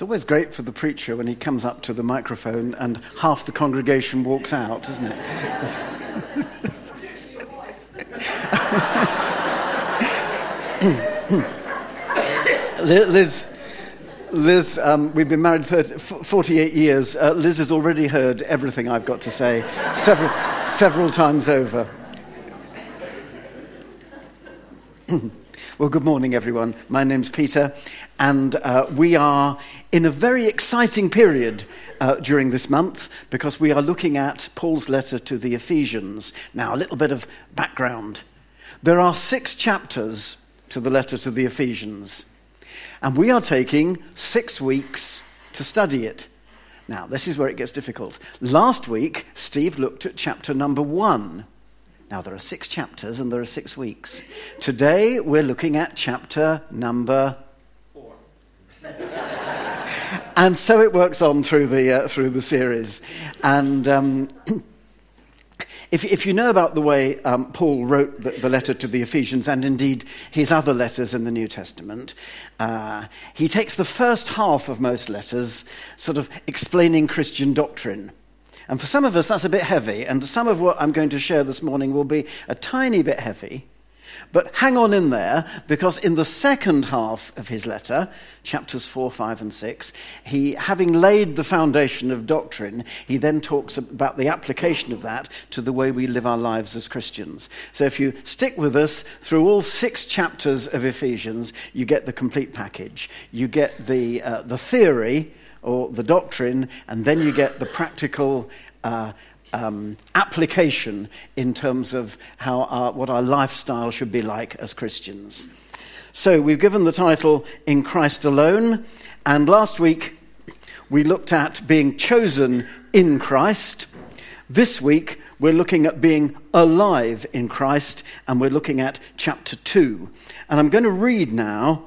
It's always great for the preacher when he comes up to the microphone and half the congregation walks out, isn't it? Liz, Liz um, we've been married for 48 years. Uh, Liz has already heard everything I've got to say several, several times over. well, good morning, everyone. My name's Peter, and uh, we are in a very exciting period uh, during this month because we are looking at Paul's letter to the Ephesians. Now, a little bit of background. There are six chapters to the letter to the Ephesians, and we are taking six weeks to study it. Now, this is where it gets difficult. Last week, Steve looked at chapter number one. Now, there are six chapters and there are six weeks. Today, we're looking at chapter number. And so it works on through the, uh, through the series. And um, if, if, you know about the way um, Paul wrote the, the, letter to the Ephesians and indeed his other letters in the New Testament, uh, he takes the first half of most letters sort of explaining Christian doctrine. And for some of us, that's a bit heavy, and some of what I'm going to share this morning will be a tiny bit heavy. But hang on in there, because in the second half of his letter, chapters 4, 5, and 6, he, having laid the foundation of doctrine, he then talks about the application of that to the way we live our lives as Christians. So if you stick with us through all six chapters of Ephesians, you get the complete package. You get the, uh, the theory or the doctrine, and then you get the practical uh, um, application in terms of how our, what our lifestyle should be like as Christians. So we've given the title In Christ Alone, and last week we looked at being chosen in Christ. This week we're looking at being alive in Christ, and we're looking at chapter 2. And I'm going to read now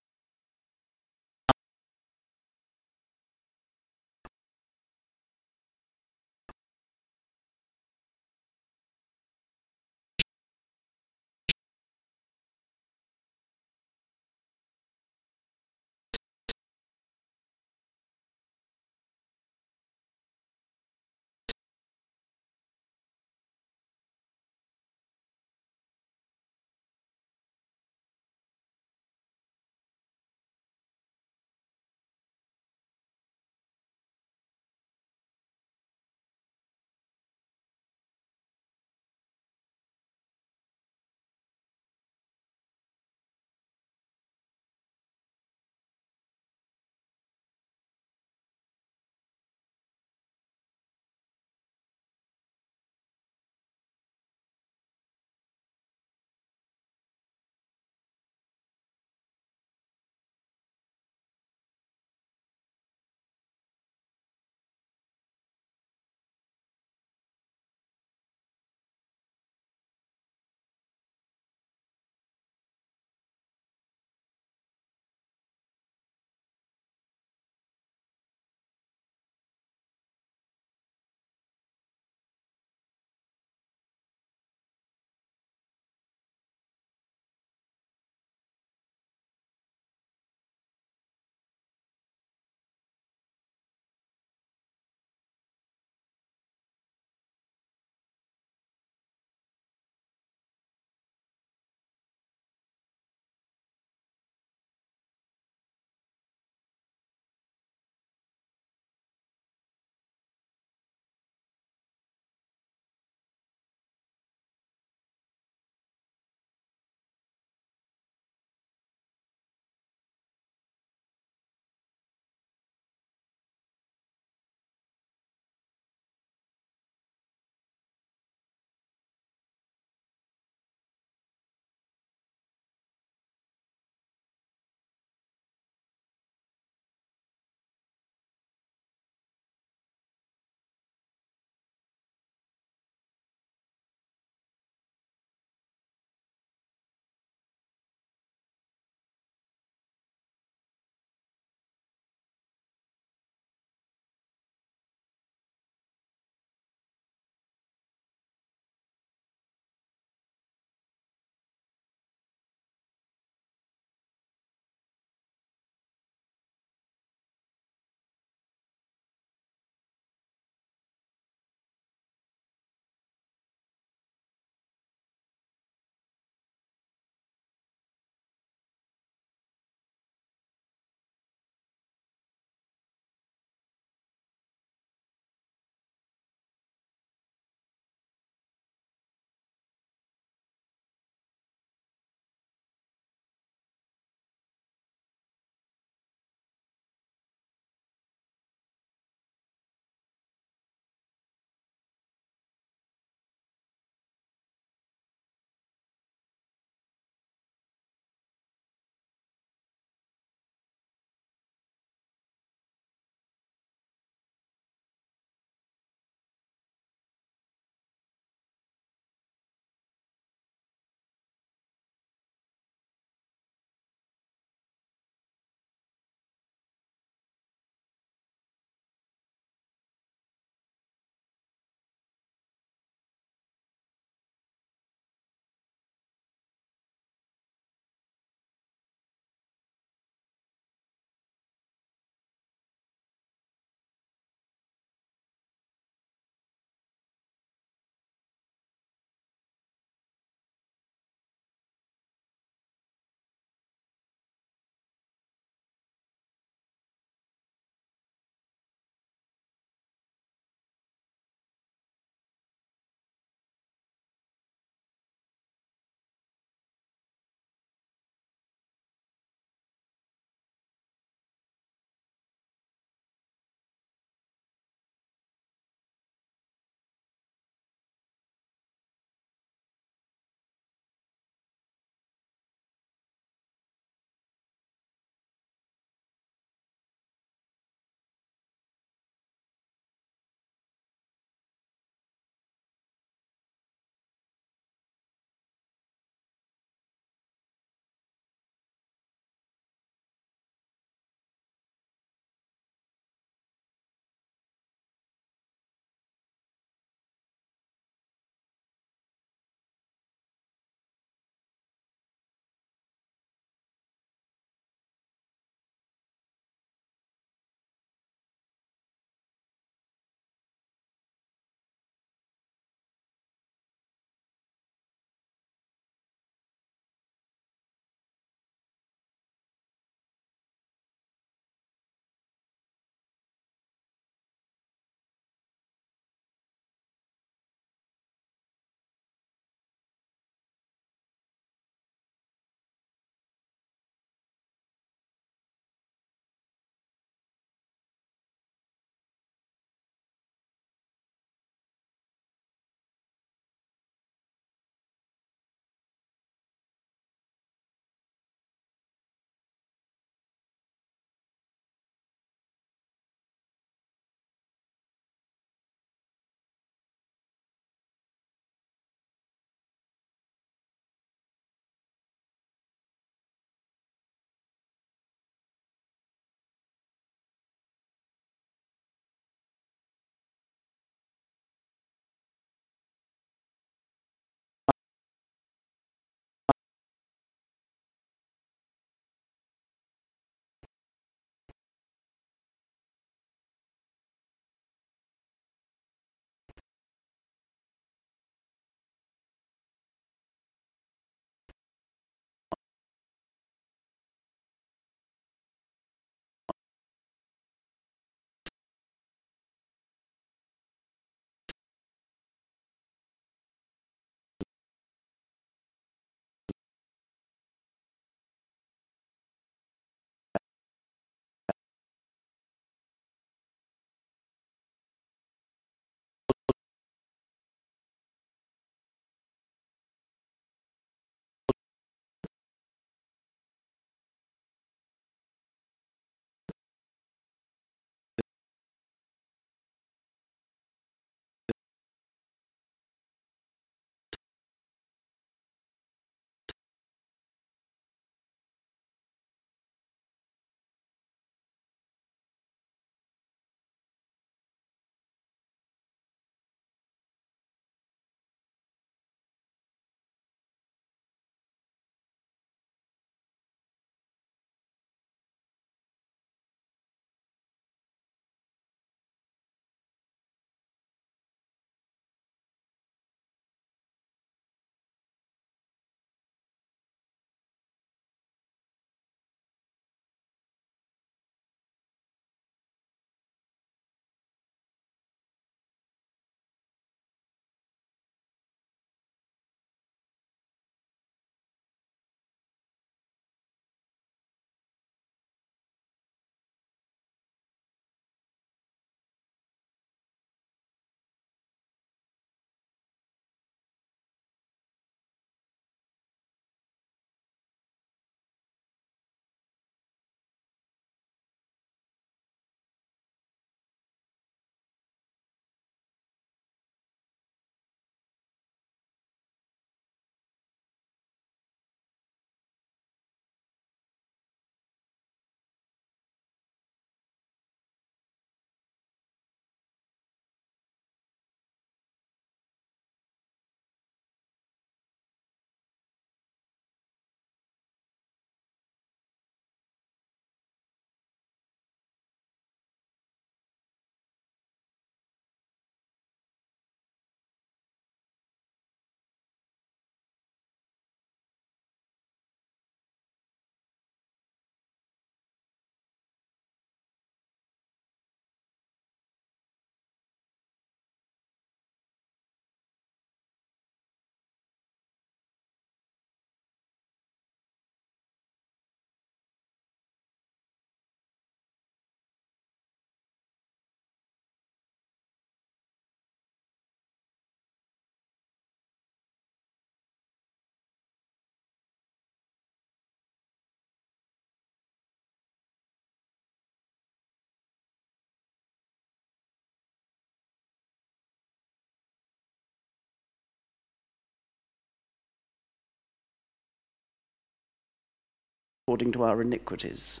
according to our iniquities.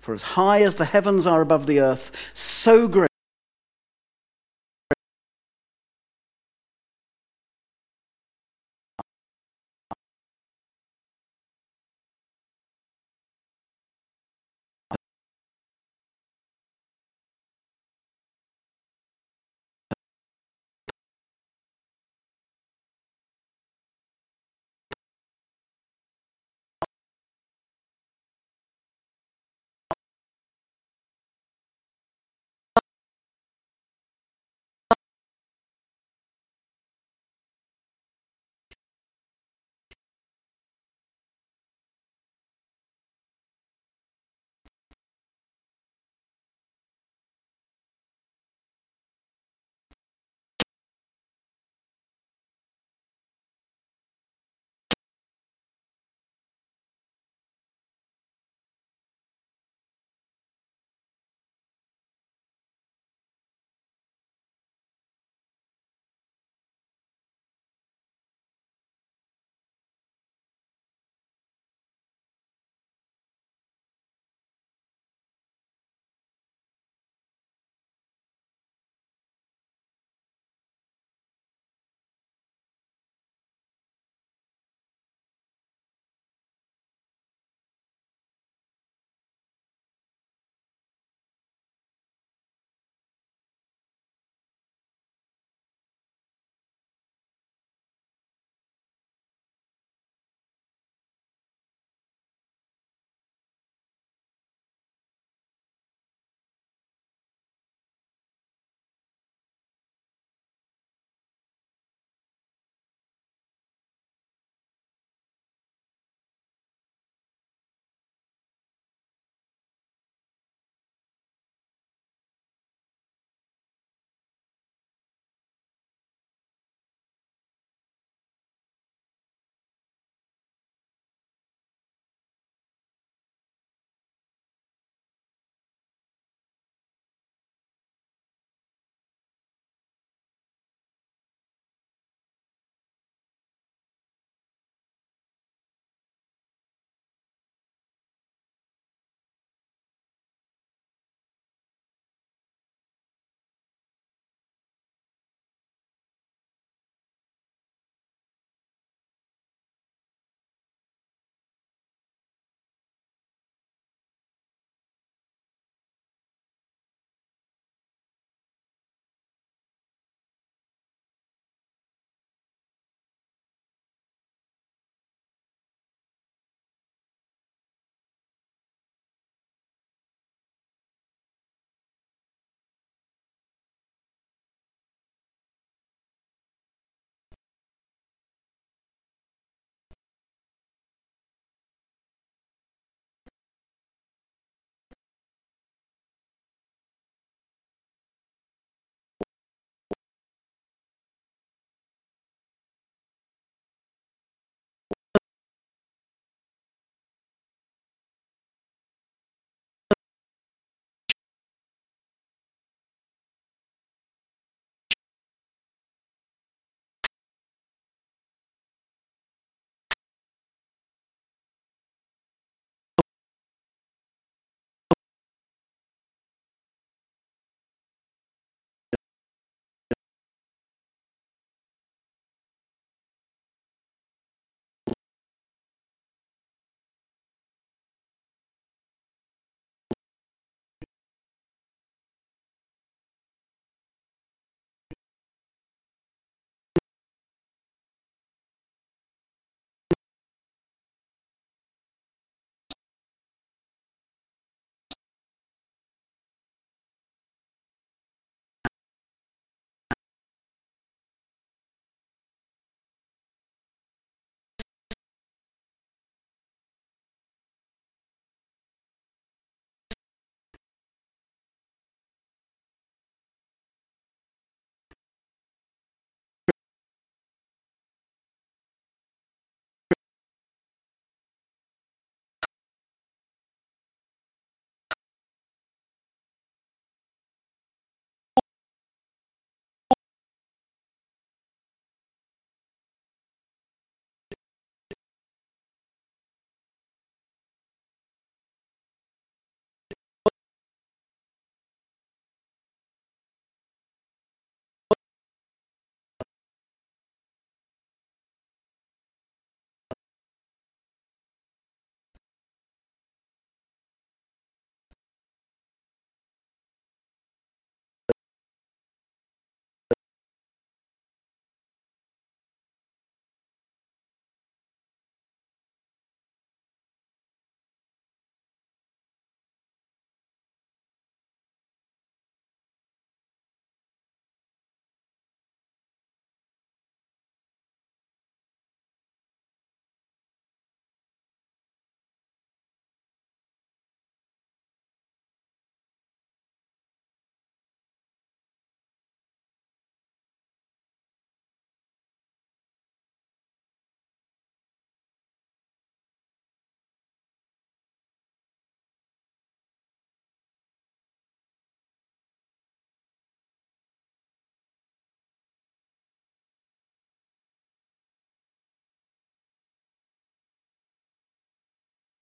For as high as the heavens are above the earth, so great